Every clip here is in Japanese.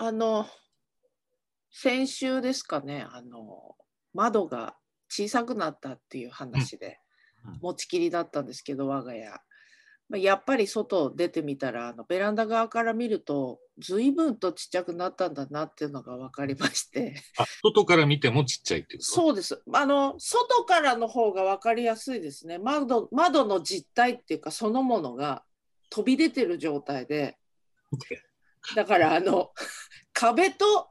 あの先週ですかねあの窓が小さくなったっていう話で、うん。持ちきりだったんですけど我が家。まあやっぱり外出てみたらあのベランダ側から見ると随分とちっちゃくなったんだなっていうのが分かりまして。あ、外から見てもちっちゃいっていうこと？そうです。あの外からの方が分かりやすいですね。窓窓の実体っていうかそのものが飛び出てる状態で。だからあの壁と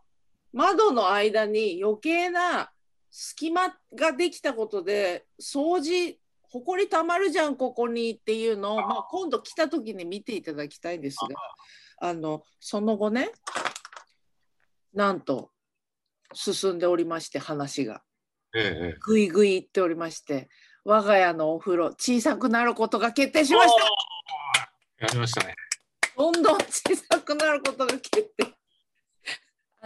窓の間に余計な隙間ができたことで掃除ほこりたまるじゃんここにっていうのを、まあ、今度来た時に見ていただきたいんですがあ。のその後ねなんと進んでおりまして話が。ええええ。ぐいぐいいっておりまして我が家のお風呂小さくなることが決定しました。やりましたね。どんどん小さくなることが決定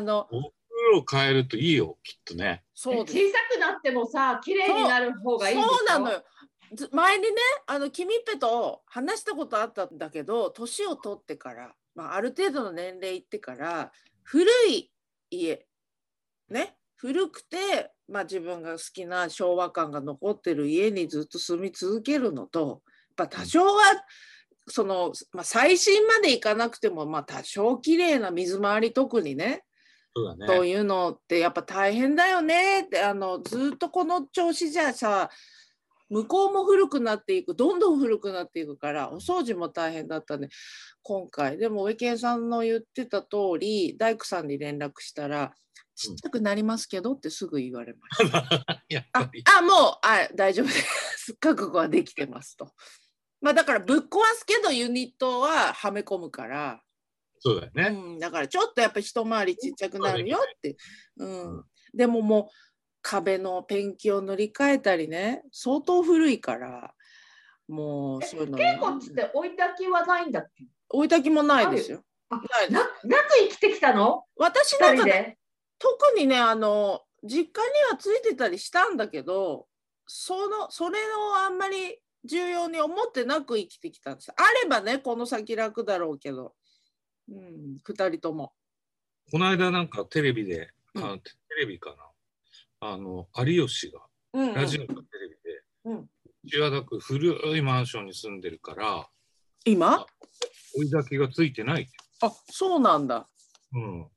あのお風呂変えるといいよ、きっとね。そう小さくなってもさ、綺麗になる方がいいそうなのよ。ず前にねあの君っぺと話したことあったんだけど年を取ってから、まあ、ある程度の年齢いってから古い家ね古くて、まあ、自分が好きな昭和感が残ってる家にずっと住み続けるのとやっぱ多少はその、まあ、最新までいかなくても、まあ、多少綺麗な水回り特にねそうだね。そういうのってやっぱ大変だよねってあのずっとこの調子じゃさ向こうも古くなっていくどんどん古くなっていくからお掃除も大変だったね今回でも植健さんの言ってた通り大工さんに連絡したら「ちっちゃくなりますけど」ってすぐ言われました。あ。あもうあ大丈夫です 覚悟はできてますと。まあだからぶっ壊すけどユニットははめ込むから。そうだよね。うん、だからちょっとやっぱ一回りちっちゃくなるよって、ううん。ん、でももう壁のペンキを塗り替えたりね相当古いからもうそういうの稽古っつって置いた気はないんだっけ？置いた気もないですよ。あないななく生きてきたの？私なんか。特にねあの実家にはついてたりしたんだけどそのそれをあんまり重要に思ってなく生きてきたんです。あればねこの先楽だろうけど、うん、2人とも。この間なんかテレビで、うんあテレビかな。あの、有吉が、うんうんラジオかテレビで、うん千代田区古いマンションに住んでるから、今？追い焚きがついてないって。あそうなんだ。うん。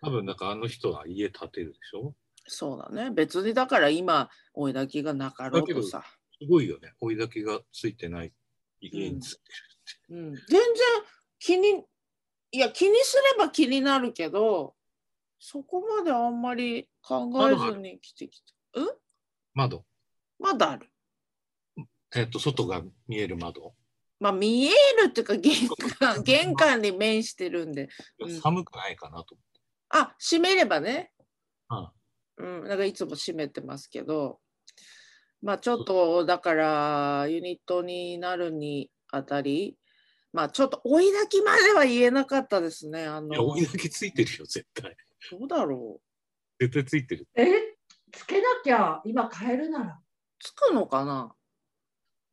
多分、なんかあの人は家建てるでしょ？そうだね。別にだから今、追い焚きがなかろうとさ。すごいよね。追い焚きがついてない家に住んでる。うん、全然気に、いや、気にすれば気になるけど、そこまであんまり考えずに生きてきた。うん？窓。まだある。えっ、と、外が見える窓。まあ見えるっていうか玄関、玄関に面してるんで。うん寒くないかなとあ、閉めればね。思って。うん、だからいつも閉めてますけど、まあちょっとだからユニットになるにあたり、まあちょっと追い焚きまでは言えなかったですね。あうん。いや、の追い焚きついてるよ、絶対。どうだろう。絶対ついてる。え？つけなきゃ今買えるなら。つくのかな？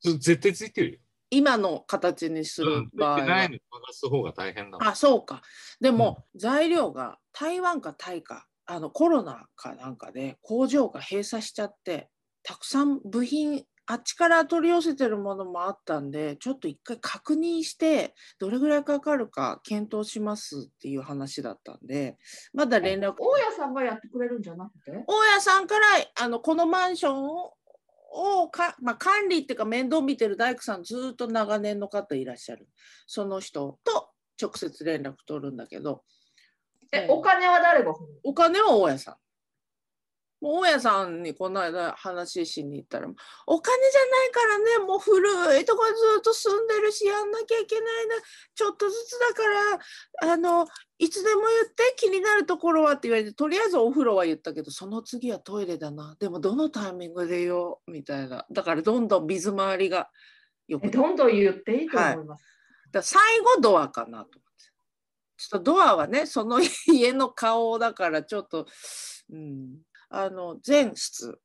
ず絶対ついてるよ。今の形にすうんる場合は。ついてないの探す方が大変だ。あ、そうか。でも、材料が台湾かタイか、あのコロナかなんかで工場が閉鎖しちゃって、たくさん部品、あっちから取り寄せてるものもあったんで、ちょっと一回確認して、どれぐらいかかるか検討しますっていう話だったんで、まだ連絡。大家さんがやってくれるんじゃなくて？大家さんからあのこのマンションををか、まあ、管理っていうか面倒見てる大工さんずーっと長年の方いらっしゃるその人と直接連絡取るんだけどえ、お金は誰がお金は大家さん。もう大家さんにこの間話しに行ったら「お金じゃないからねもう古いとこずっと住んでるしやんなきゃいけないなちょっとずつだからあのいつでも言って気になるところは」って言われてとりあえずお風呂は言ったけどその次はトイレだな。でもどのタイミングで言おう？みたいな。だからどんどん水回りがよくえどんどん言っていいと思います。だから最後ドアかなと思って。ちょっとドアはね、その家の顔だからちょっと、うん、あの、全室、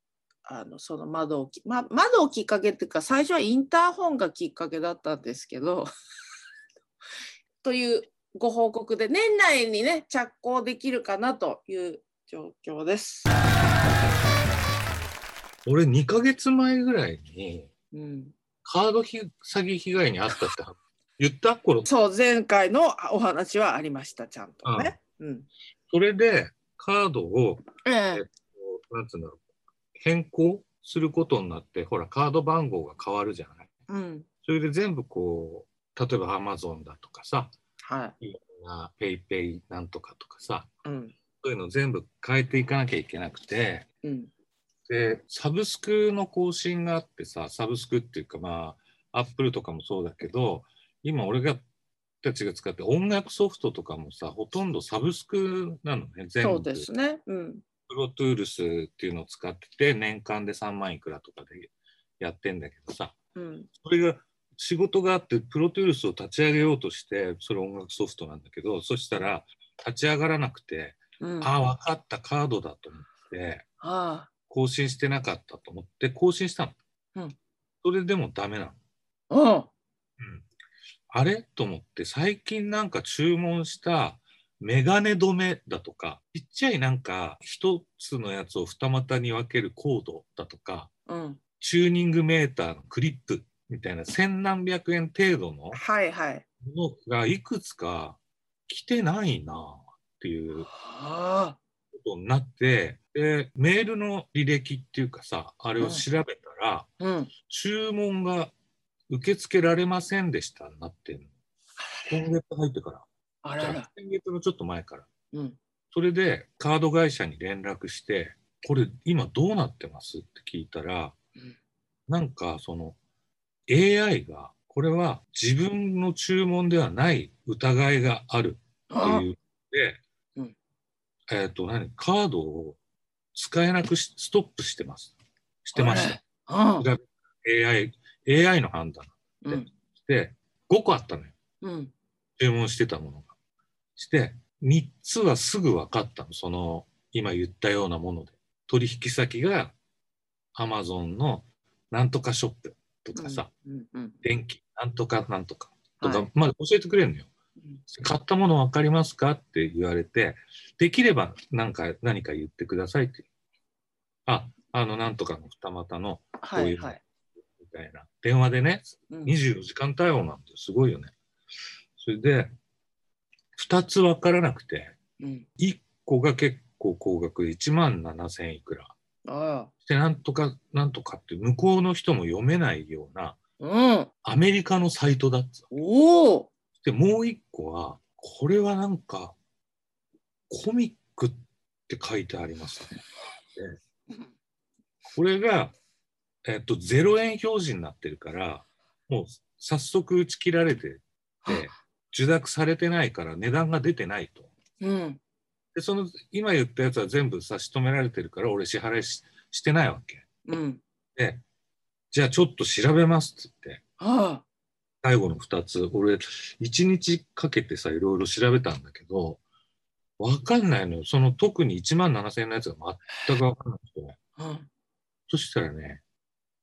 あの、その窓をき、ま、窓をきっかけっていうか、最初はインターホンがきっかけだったんですけど、というご報告で年内にね着工できるかなという状況です。俺2ヶ月前ぐらいにうん、カードひ詐欺被害に遭ったって 言った？頃そう前回のお話はありましたちゃんとね。うん、それでカードをええなんつうんだろう。変更することになってほらカード番号が変わるじゃない。うん、それで全部こう例えばアマゾンだとかさはい。いろんな PayPay なんとかとかさうん。そういうの全部変えていかなきゃいけなくてうん。でサブスクの更新があってさサブスクっていうかまあ Apple とかもそうだけど今俺がたちが使って音楽ソフトとかもさほとんどサブスクなのね全部。そうですね。うん Pro Tools っていうのを使ってて年間で3万いくらとかでやってんだけどさ。うん。それが仕事があってプロトゥールスを立ち上げようとしてそれ音楽ソフトなんだけどそしたら立ち上がらなくて、うん、ああ分かったカードだと思ってあ更新してなかったと思って更新したの、うん。それでもダメなの、うん、あれ？と思って最近なんか注文したメガネ止めだとかちっちゃいなんか一つのやつを二股に分けるコードだとかうん、チューニングメーターのクリップみたいな千何百円程度の。ものがいくつか来てないなっていうあ。ことになってでメールの履歴っていうかさあれを調べたら、あ、うん、注文が受け付けられませんでしたになってんの。今月入ってからあらら、先月のちょっと前から。うん、それでカード会社に連絡してこれ今どうなってます？って聞いたら、うん。なんかその AI がこれは自分の注文ではない疑いがあるってあいうで、うん。えっ、と何？カードを使えなくしストップしてます。してました。AI, AI の判断。うん、で5個あったのよ。うん、注文してたものがして3つはすぐ分かったの。その今言ったようなもので。取引先が Amazon のなんとかショップとかさ、うん、うん、電気なんとかなんとか。とか、はい。まあ教えてくれるのよ。うん。買ったもの分かりますかって言われて、できれば何か何か言ってくださいって。あ、あの、なんとかの二股の、はい、はい、みたいな。電話でね、うん、24時間対応なんてすごいよね。それで、二つ分からなくて、うん、一個が結構高額で1万7千いくら。ああ、で、なんとか、なんとかって向こうの人も読めないようなうん、アメリカのサイトだっつおお、で、もう一個は、これはなんか、コミックって書いてありますね。でこれが、えっと、0円表示になってるから、もう早速打ち切られてて、受諾されてないから値段が出てないと。うん、で、その、今言ったやつは全部差し止められてるから、俺支払いししてないわけ。うん、で、じゃあちょっと調べますっつって、ああ、最後の2つ、俺、1日かけてさ、いろいろ調べたんだけど、わかんないのよ。その特に1万7000円のやつが全くわかんなくて。うん、そしたらね、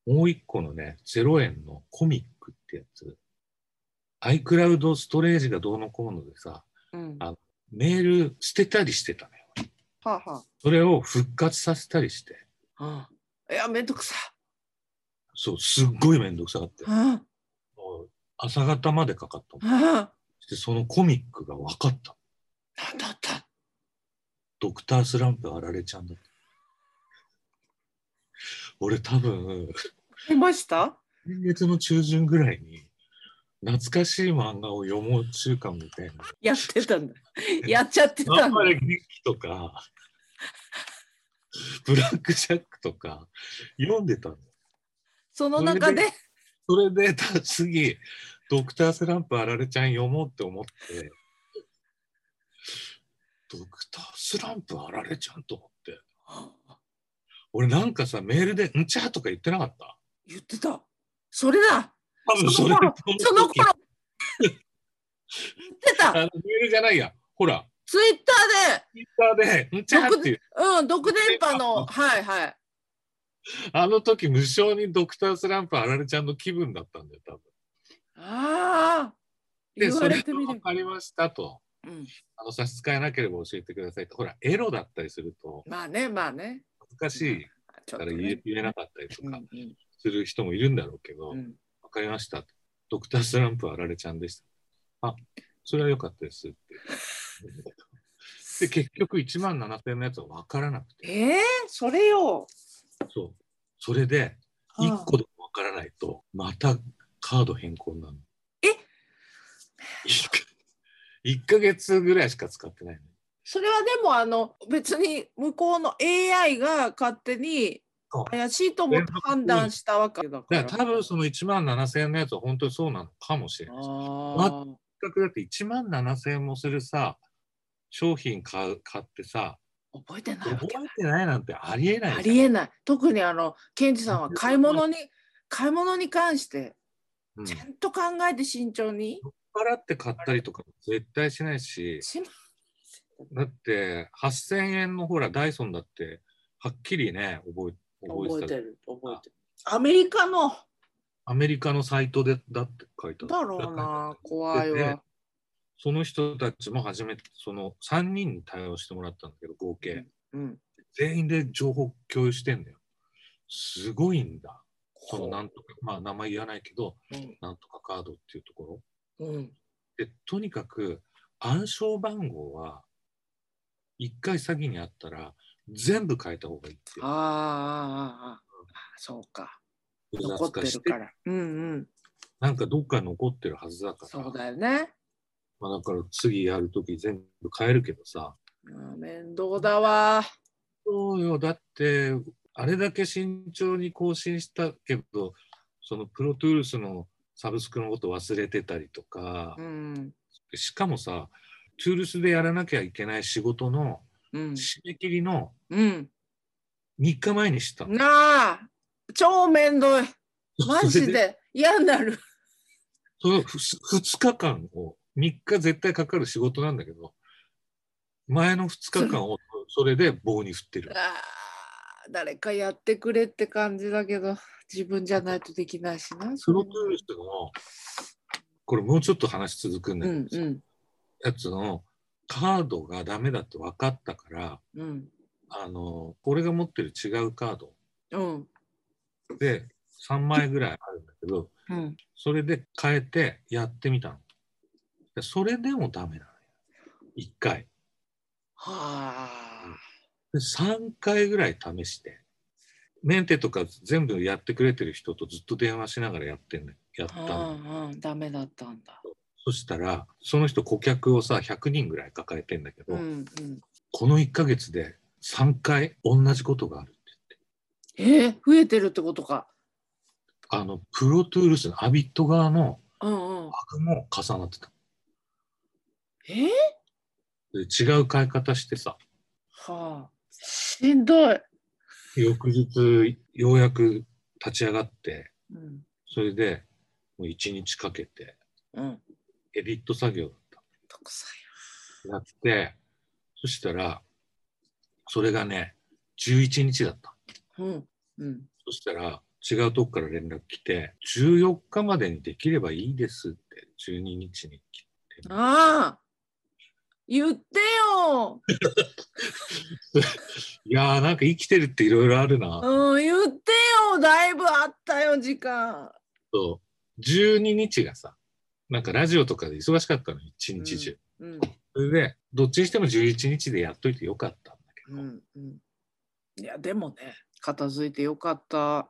もう1個のね、0円のコミックってやつ、iCloud ストレージがどうのこうのでさ、うん、あメール捨てたりしてたのよ。はあ、はそれを復活させたりして、あ、うん、いや、めんどくさ。そう、すっごいめんどくさかって。うん、もう朝方までかかったもん。うん、なんで、そのコミックが分かった。だった？ドクタースランプあられちゃんだった。俺多分、いました？今月の中旬ぐらいに、懐かしい漫画を読もう中間みたいな。やってたんだ。やっちゃってたんだ頑張。れ元気とか、ブラックジャックとか読んでたの。その中で？それでた次、ドクタースランプあられちゃん読もうって思って、ドクタースランプあられちゃんと思って。俺なんかさ、メールで、んちゃとか言ってなかった？言ってた。それだ。多分その頃、その頃。言ってた。あのメールじゃないや。ほら、ツイッタツイッターで、んちゃっていう、ーで、うん、独電波の、はいはい。あの時無償にドクタースランプあられちゃんの気分だったんだよ、多分。ああ。で、言それわれてみれば。分かりましたと。うん、あの差し支えなければ教えてくださいほらエロだったりするとまあねまあね難しいから言えなかったりとかうんうんする人もいるんだろうけど、わうんかりました。ドクタースランプはあられちゃんでした。あそれは良かったですって。で結局1万7000のやつは分からなくて。えー、それよ。そう。それで1個でも分からないとまたカード変更になるの。え？1, ヶ月ぐらいしか使ってないの。それはでもあの別に向こうの AI が勝手に怪しいと思って判断したわけだから。多分その1万7000円のやつは本当にそうなのかもしれない。せっあかくだって1万7000円もするさ、商品買う買ってさ、ー覚えてないわ覚えてないなんてありえないありえない。特にあのケンジさんは買い物に 買い物に関してうんちゃんと考えて慎重に？払って買ったりとか絶対しないし、しまだって8000円のほらダイソンだってはっきりね、覚えてた。覚えてる覚えてる。アメリカの？アメリカのサイトでだって書いてあだろうな怖いでわ。その人たちも初めて、その3人に対応してもらったんだけど、合計。うん。全員で情報共有してんだよ。すごいんだ。そのなんとか、まあ名前言わないけど、うんなんとかカードっていうところ。うん。で、とにかく暗証番号は、一回詐欺にあったら全部変えた方がいいって。ああああそうか。残ってるから。うんうん。なんかどっかに残ってるはずだから。そうだよね。まあだから次やるとき全部変えるけどさ。うん面倒だわ。そうよ。だって、あれだけ慎重に更新したけど、そのプロトゥールスのサブスクのこと忘れてたりとか、うん。しかもさ、トゥールスでやらなきゃいけない仕事のうん。締め切りのうん。3日前にしたの。なあ超面倒い。マジで嫌になる。その2日間を、3日絶対かかる仕事なんだけど、前の2日間をそれで棒に振ってる。ああ誰かやってくれって感じだけど、自分じゃないとできないしな。プロトゥールスの、これもうちょっと話続くんだうけどさ、んうんやつのカードがダメだって分かったから、うんあの、俺が持ってる違うカードうんで3枚ぐらいあるんだけど、うん。それで変えてやってみたの。でそれでもダメなのよ。1回。はあ。で3回ぐらい試して、メンテとか全部やってくれてる人とずっと電話しながらやってんのやったんうん、ダメだったんだ。そしたら、その人顧客をさ、100人ぐらい抱えてんだけど、うんうん。この1ヶ月で3回同じことがあるってえー、増えてるってことか。あの、プロトゥールスのアビット側のうんうん。バグも重なってた。えー、で違う買い方してさ、はあ。しんどい。翌日ようやく立ち上がって、うん。それでもう1日かけてうん。エディット作業だった。やって、そしたら、それがね、11日だった。よ。うん。うん。そしたら、違うとこから連絡来て、14日までにできればいいですって、12日に来て。ああ。言ってよ。いやー、なんか生きてるっていろいろあるな。うん、言ってよ。だいぶあったよ、時間。と、12日がさ、なんかラジオとかで忙しかったの、一日中。うん。それで、どっちにしても11日でやっといてよかったんだけど、うん。うん。いや、でもね、片付いてよかった。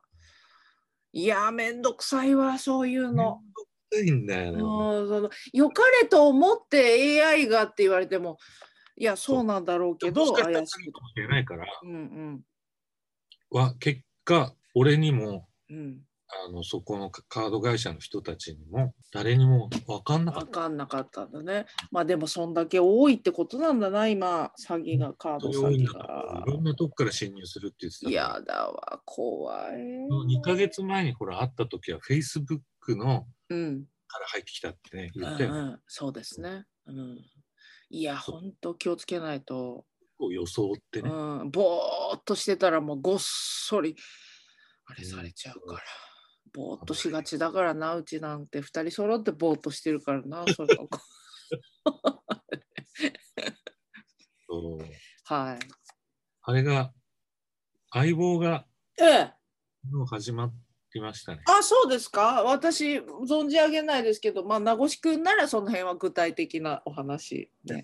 いや、めんどくさいわ、そういうの。めんどくさいんだようん、ね。その良かれと思って AI がって言われても、いや、そうなんだろうけど、もして詐欺か。もしれないから、うんうんは結果、俺にも、うん。あのそこのカード会社の人たちにも、誰にも分かんなかった。分かんなかったんだね。まあでもそんだけ多いってことなんだな、今、詐欺が、カード詐欺がい。ろんなとこから侵入するって言ってたからいやだわ、怖い。2ヶ月前にほら会った時は Facebook のうん。から入ってきたってねうん言ったよね。うん、そうですね。うん。いや、ほんと気をつけないと。こう装ってね。うん、ぼーっとしてたらもうごっそりあれされちゃうから、ぼーっとしがちだからなうちなんて2人揃ってぼーっとしてるからな それの子はい。あれが、相棒がええ。もう始まりましたね。あ、そうですか？私存じ上げないですけど、まあ名越くんならその辺は具体的なお話ね、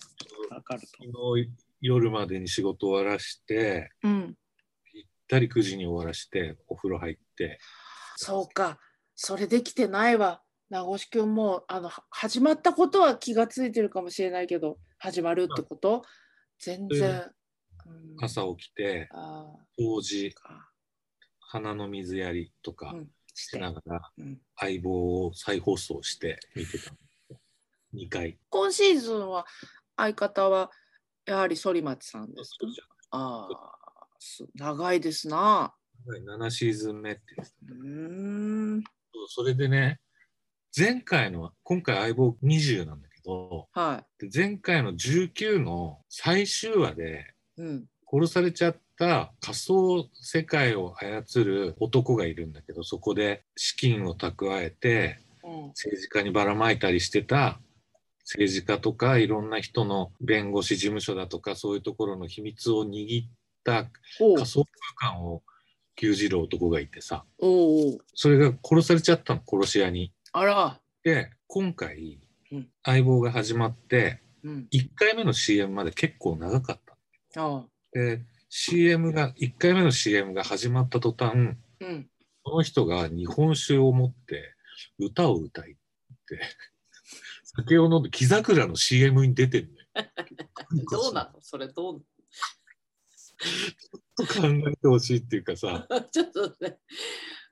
わかると。昨日夜までに仕事終わらして、うん。ぴったり9時に終わらして、お風呂入って、そうか。それできてないわ。名越くんもあのは始まったことは気がついてるかもしれないけど、始まるってこと？全然。うん、朝起きて、あ掃除。花の水やりとかうん。しながら、うん相棒を再放送して見てたんですよ。2回。今シーズンは相方はやはり反町さんですか？ああ、す長いですな。ゃん7シーズン目ってやつうーん。それでね、前回の、今回相棒20なんだけど、はで前回の19の最終話でい。うん。殺されちゃった仮想世界を操る男がいるんだけど、そこで資金を蓄えてうん。政治家にばらまいたりしてた政治家とかいろんな人の弁護士事務所だとかそういうところの秘密を握った仮想空間を牛耳る男がいてさ、おうおうそれが殺されちゃったの、殺し屋に。あら。で、今回うん、相棒が始まって、うん。1回目の CM まで結構長かった。ああ。で、CM が、1回目の CM が始まった途端、うん。その人が日本酒を持って歌を歌いって、酒を飲んで木桜の CM に出てるのよ。どうなの？それどう？と考えてほしいっていうかさ、ちょっとね、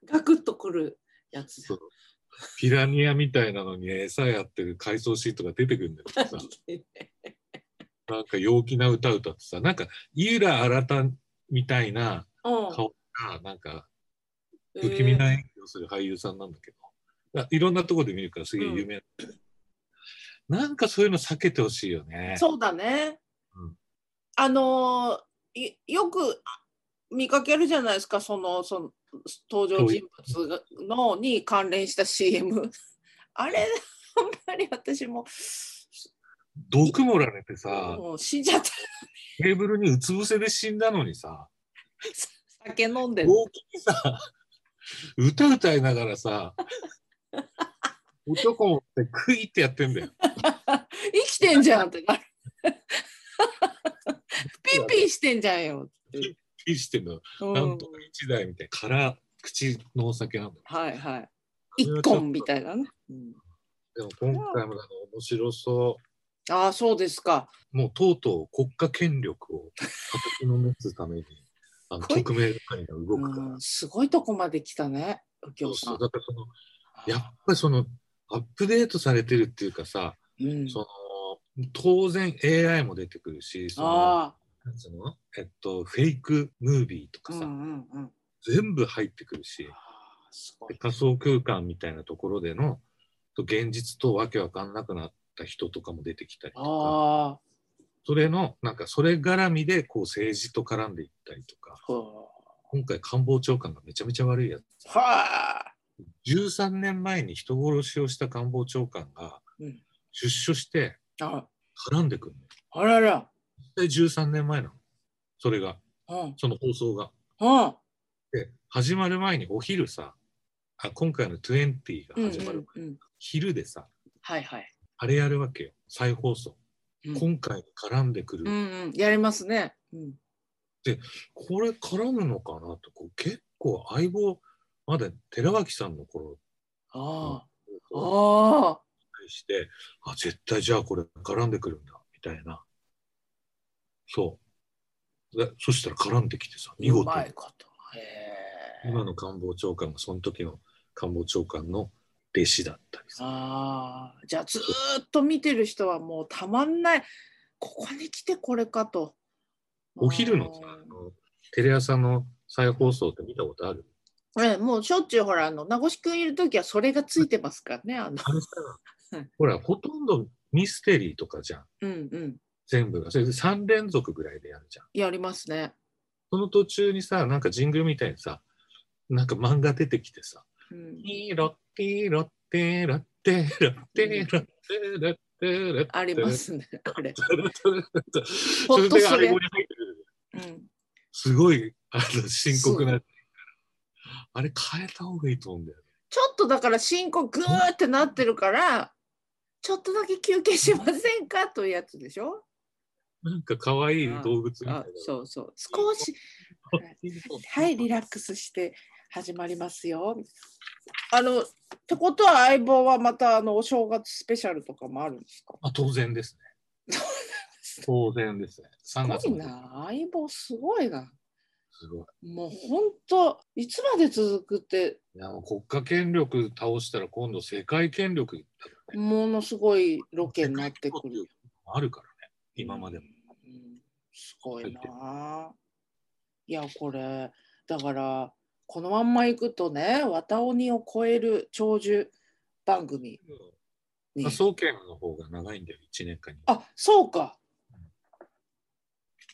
ガクッとくるやつ。そう。ピラニアみたいなのに餌やってる回想シーンとか出てくるんだけどさ、なんか陽気な歌歌ってさ、なんか井浦新みたいなうん。顔が、なんか不気味な演技をする俳優さんなんだけど、あいろんなところで見るからすげえ有名、な。んかそういうの避けてほしいよね。そうだね。うん。あのよくあ見かけるじゃないですか、そのその登場人物がのに関連した CM。あれ、あんまり私も毒盛られてさ、もう死んじゃった。テーブルにうつ伏せで死んだのにさ、酒飲んでる。大きにさ、歌歌いながらさ、男持ってクイってやってんだよ。生きてんじゃんってなる。してんじゃんよって。ピしてんの、うんなんとか一台みたいな、辛口のお酒なんだよ。はいはい。一本みたいなね。うんでも今回もあの面白そああ、そうですか。う。もうとうとう国家権力を叩きのめすために、あのこい特命係が動くから。うん、すごいとこまで来たね、右京さ。そうそうんだからその、やっぱりその、アップデートされてるっていうかさ、うん、その、当然 AI も出てくるし、その、あなんつうの？えっと、フェイクムービーとあ、かさ、うんうんうん。全部入ってくるし、仮想空間みたいなところでの、と現実とわけわかんなくなった人とかも出てきたりとか、それの、なんかそれ絡みでこう政治と絡んでいったりとか、は今回官房長官がめちゃめちゃ悪いやつ。あ、はあ、13年前に人殺しをした官房長官がうん。出所してあ。絡んでくるのよ。あらら、で13年前なの。それが、うん、その放送が。うん、で、始まる前にお昼さ、あ今回の20がうん、始まる、うんうん、昼でさ、はいはい。あれやるわけよ。再放送。うん。今回に絡んでくる。うんうん、やりますね。うん、これ絡むのかなと。こう結構相棒まだ寺脇さんの頃。ああ、にああ、対してあ絶対じゃあこれ絡んでくるんだ。みたいなそうでそしたら絡んできてさ見う事。今の官房長官がその時の官房長官の弟子だったりさああ、じゃあずーっと見てる人はもうたまんない。ここに来てこれかと。お昼のさあのテレ朝の再放送って見たことある？ええ、もうしょっちゅうほらあの名越くんいる時はそれがついてますからね。あのほらほとんどミステリーとかじゃんうんうん。全部がそれで3連続ぐらいでやるじゃんやりますね。その途中にさ、なんかジングルみたいにさ、なんか漫画出てきてさ、うん、ティーロッティーロッテーロッテーロッテーロッテーロッテーロッテーありますね。あれ。そほっとするれうん。すごいあの深刻な。あれ変えた方がいいと思うんだよね。ちょっとだから進行グーってなってるから、ちょっとだけ休憩しませんかというやつでしょ なんか可愛い動物みたいなあ。そうそう。少し、はい、リラックスして始まりますよ。あの、ってことは相棒はまたあのお正月スペシャルとかもあるんですか？あ当然ですね。当然ですね。3す月のごいな。相棒すごいな。すごい。もう本当いつまで続くって？いやもう国家権力倒したら今度世界権力ね。ものすごいロケになってくる。あるからね。今までも。うんすごいな。いやこれだからこのまんまいくとね綿鬼を超える長寿番組に。科捜研の方が長いんだよ、1年間に。あそうか。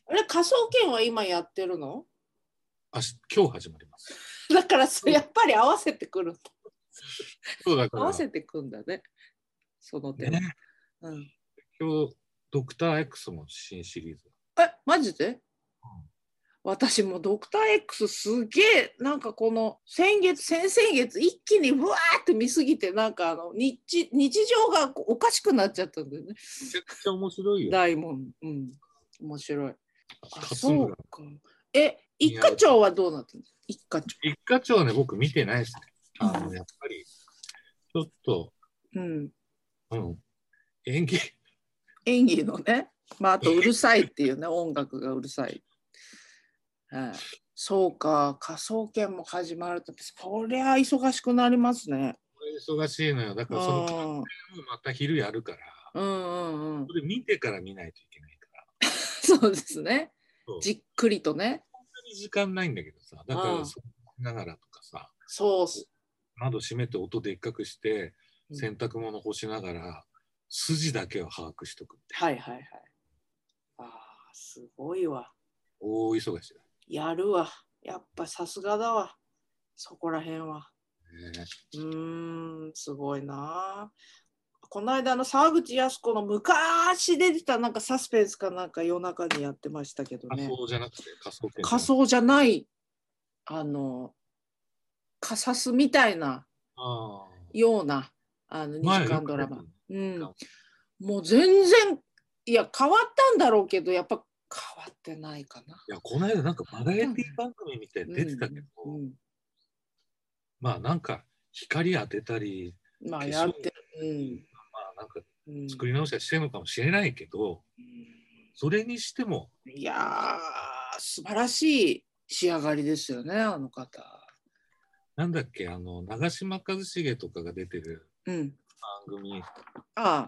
あれ科捜研は今やってるの？あし今日始まります。だからそれやっぱり合わせてくるそうだから、合わせてくんだね。その点、ね、うん、今日、ドクター X も新シリーズ。えマジで？私もドクター X すげえなんかこの先月先々月一気にうわーって見すぎてなんかあの日日常がおかしくなっちゃったんだよね。めちゃくちゃ面白いよ。大門。うん。面白い。あ勝そう村か。え一課長はどうなってんの一課長。一課長はね、僕見てないですね。あの、うん。やっぱり、ちょっと、うん。うん、演技、演技のねまああとうるさいっていうね音楽がうるさい、はい、そうか科捜研も始まるとそりゃ忙しくなりますね。忙しいのよ。だから、その、うん。また昼やるから、うんうんうん。それ見てから見ないといけないから。そうですね。じっくりとね。そんなに時間ないんだけどさ、だかうん。ら、そうしながらとかさ、そう窓閉めて音でっかくして、うん。洗濯物干しながら、筋だけは把握しとく。はいはいはいすごいわ。大忙しだ。やるわ。やっぱさすがだわ。そこら辺は。ねうーんすごいな。この間の沢口靖子の昔出てたなんかサスペンスかなんか夜中にやってましたけど仮ね想じゃなくて仮想研仮想じゃないあのカサスみたいなようなあの2前時間ドラマ。うん。か、もう全然いや変わったんだろうけどやっぱ変わってないかな。いや、この間なんかバラエティ番組みたいに出てたけど、うんまあなんか光当てたり、うんまあやってる、まあなんかうん。うん作り直しはしてるのかもしれないけど、それにしても、いやー素晴らしい仕上がりですよねあの方。なんだっけ、あの、長嶋一茂とかが出てるうん、番組。ああ。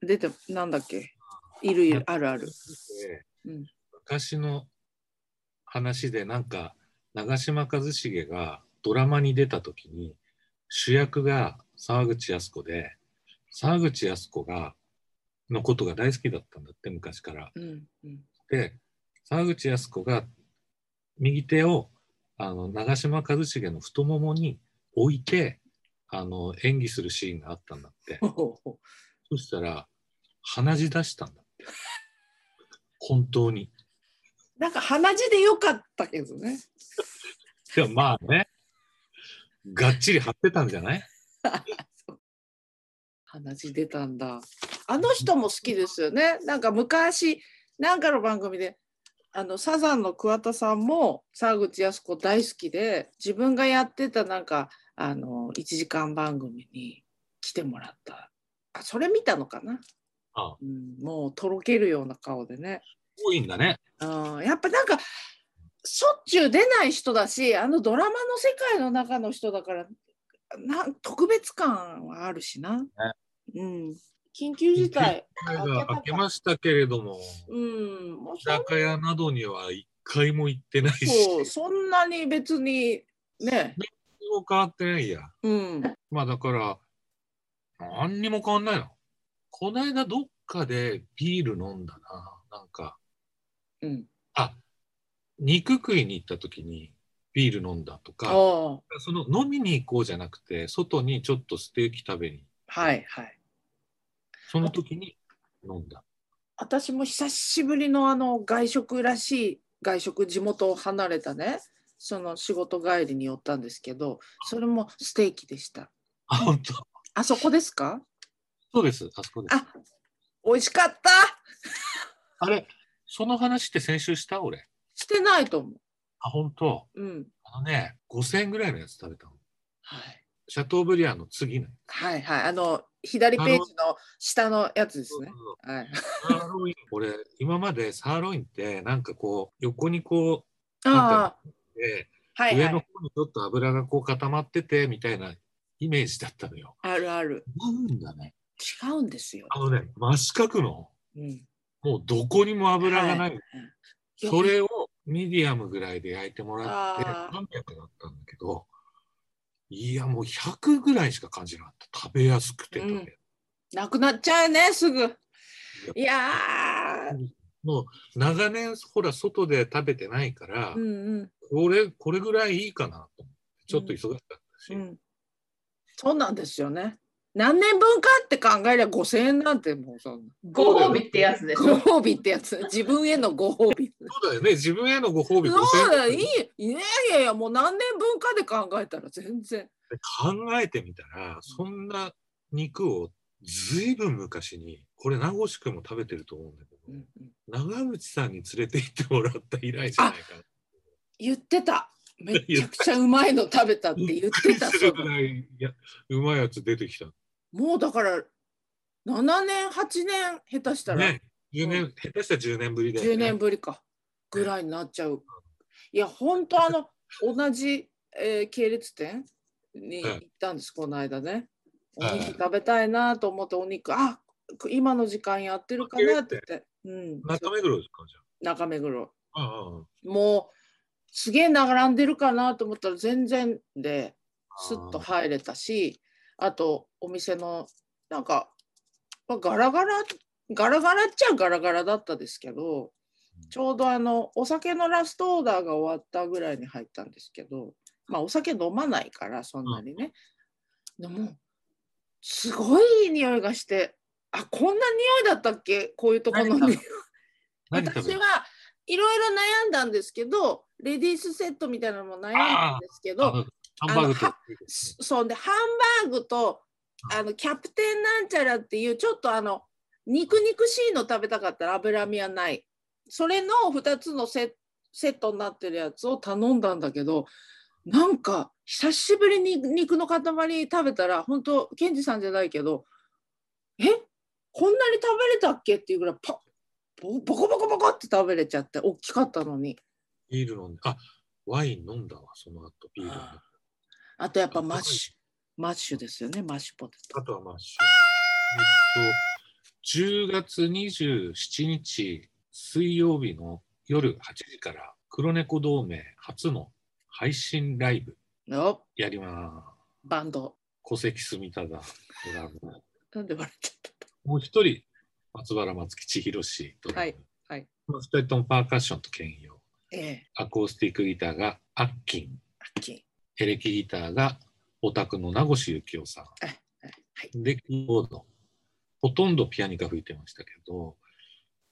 出てなんだっけ？いるいるあるある。でうん昔の話でなんか長嶋一茂がドラマに出た時に主役が沢口靖子で沢口靖子がのことが大好きだったんだって昔から。うんうんで沢口靖子が右手をあの長嶋一茂の太ももに置いてあの演技するシーンがあったんだって。そしたら鼻血出したんだって。本当に。なんか鼻血でよかったけどね。でもまあね、がっちり張ってたんじゃない？鼻血出たんだ。あの人も好きですよね。なんか昔、なんかの番組で、あのサザンの桑田さんも沢口靖子大好きで、自分がやってたなんか、あの、1時間番組に来てもらった。あ、それ見たのかな、うん、もうとろけるような顔でね。多いんだね。うん、やっぱなんか、しょっちゅう出ない人だし、あのドラマの世界の中の人だから、なん特別感はあるしな。うん、緊急事態。が明けましたけれども、うん、居酒屋などには一回も行ってないし、そんなに別にね、何も変わってないや。うん、まあだから、何にも変わんないの。この間どっかでビール飲んだな。なんか、うん、あ、肉食いに行った時にビール飲んだとあか、あ、その飲みに行こうじゃなくて、外にちょっとステーキ食べに、はいはい。その時に飲んだ。私も久しぶりのあの外食らしい外食地元を離れたねその仕事帰りに寄ったんですけどそれもステーキでしたあ、本当。あそこですか？そうです。あそこです。あ美味しかった あれ、その話って先週した？俺。してないと思あ、本当？ううんあのね、5000円ぐらいのやつ食べたの。はいシャトーブリアンの次のやつ。はいはいあの左ページの下のやつですねはいサーロイン、俺、今までサーロインって、なんかこう、横にこああう、ではいはい上の方にちょっと油がこう固まってて、みたいなイメージだったのよ。あるあるなんだね。違うんですよ、あのね、真四角の、うん、もうどこにも油がない。いそれをミディアムぐらいで焼いてもらって、あー。300だったんだけど、いや、もう100ぐらいしか感じなかった。食べやすくて食べやすなくなっちゃうねすぐ。いやー。もう長年ほら外で食べてないから、うんうん。これこれぐらいいいかなと思ってちょっと忙しかったし、うん。そうなんですよね何年分かって考えりゃ5000円なんてもうそんな。ご褒美ってやつでしょ。ご褒美ってやつ。自分へのご褒美。そうだよね。自分へのご褒美。そうだよ。い5000いいやいやいやもう何年分かで考えたら全然。考えてみたらそんな肉をずいぶん昔にこれ名越くんも食べてると思うんだけど、うんうん。長渕さんに連れて行ってもらった以来じゃないかな。言ってためっちゃくちゃうまいの食べたって言ってたすそうい いやうまいやつ出てきた。もうだから7年8年下手したら。ね、10年、うん。下手したら10年ぶりだよね。10年ぶりか。ぐらいになっちゃう。いや本当あの同じ、えー系列店にはい行ったんです、この間ね。おはい。肉食べたいなと思ってお肉あ今の時間やってるかなって言って、うん、中目黒ですかじ中目黒。ゃあ。ああ。もうすげえ並んでるかなと思ったら全然でスッと入れたしあとお店のなんか、まあ、ガラガラガラガラっちゃガラガラだったですけどちょうどあのお酒のラストオーダーが終わったぐらいに入ったんですけどまあお酒飲まないからそんなにね、でもすごいいい匂いがしてあこんな匂いだったっけ？こういうところの何匂い私はいろいろ悩んだんですけどレディースセットみたいなのも悩んだんですけどあのハンバーグと。そんでハンバーグとあ。のキャプテンなんちゃらっていうちょっとあの肉肉しいの食べたかったら脂身はない。それの2つのセセットになってるやつを頼んだんだけどなんか久しぶりに肉の塊食べたら本当ケンジさんじゃないけどえ？こんなに食べれたっけ？っていうぐらいパボコボコボコって食べれちゃって大きかったのにビール飲んで、あワイン飲んだわ、その後ビール飲んだ。あとやっぱマッシュマッシュですよねマッシュポテトあとはマッシュ。えっと、10月27日水曜日の夜8時から黒猫同盟初の配信ライブのやります。バンド戸籍住忠ドラム。なんで笑っちゃっもう一人、松原松木千尋氏ドラム。はいはい二人ともパーカッションと兼用。アコースティックギターがアッキン。エレキギターがオタクの名越幸雄さん。で、キーボード。ほとんどピアニカ吹いてましたけど、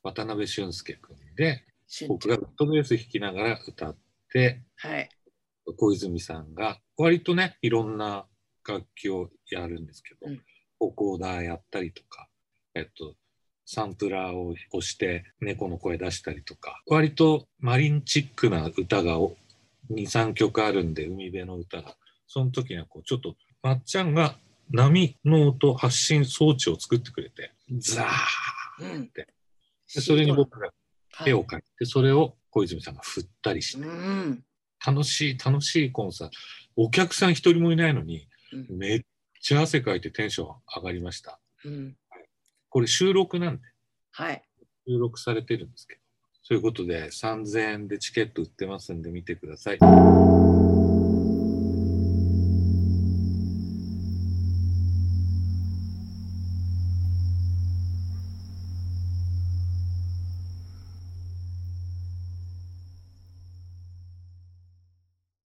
渡辺俊介君で、俊僕がウッドベース弾きながら歌って、はい小泉さんが割とね、いろんな楽器をやるんですけど、うんボコーダーやったりとか、えっと、サンプラーを押して猫の声出したりとか、割とマリンチックな歌が2、3曲あるんで、海辺の歌が。その時にはこう、ちょっと、まっちゃんが波の音発信装置を作ってくれて、ザーうんって。でそれに僕が絵をはい描いて、それを小泉さんが振ったりして。う、ん。楽しい楽しいコンサート。お客さん一人もいないのにうん。めっちゃ汗かいてテンション上がりました。うんこれ収録なんで。はい。収録されてるんですけど。そういうことで3000円でチケット売ってますんで見てください「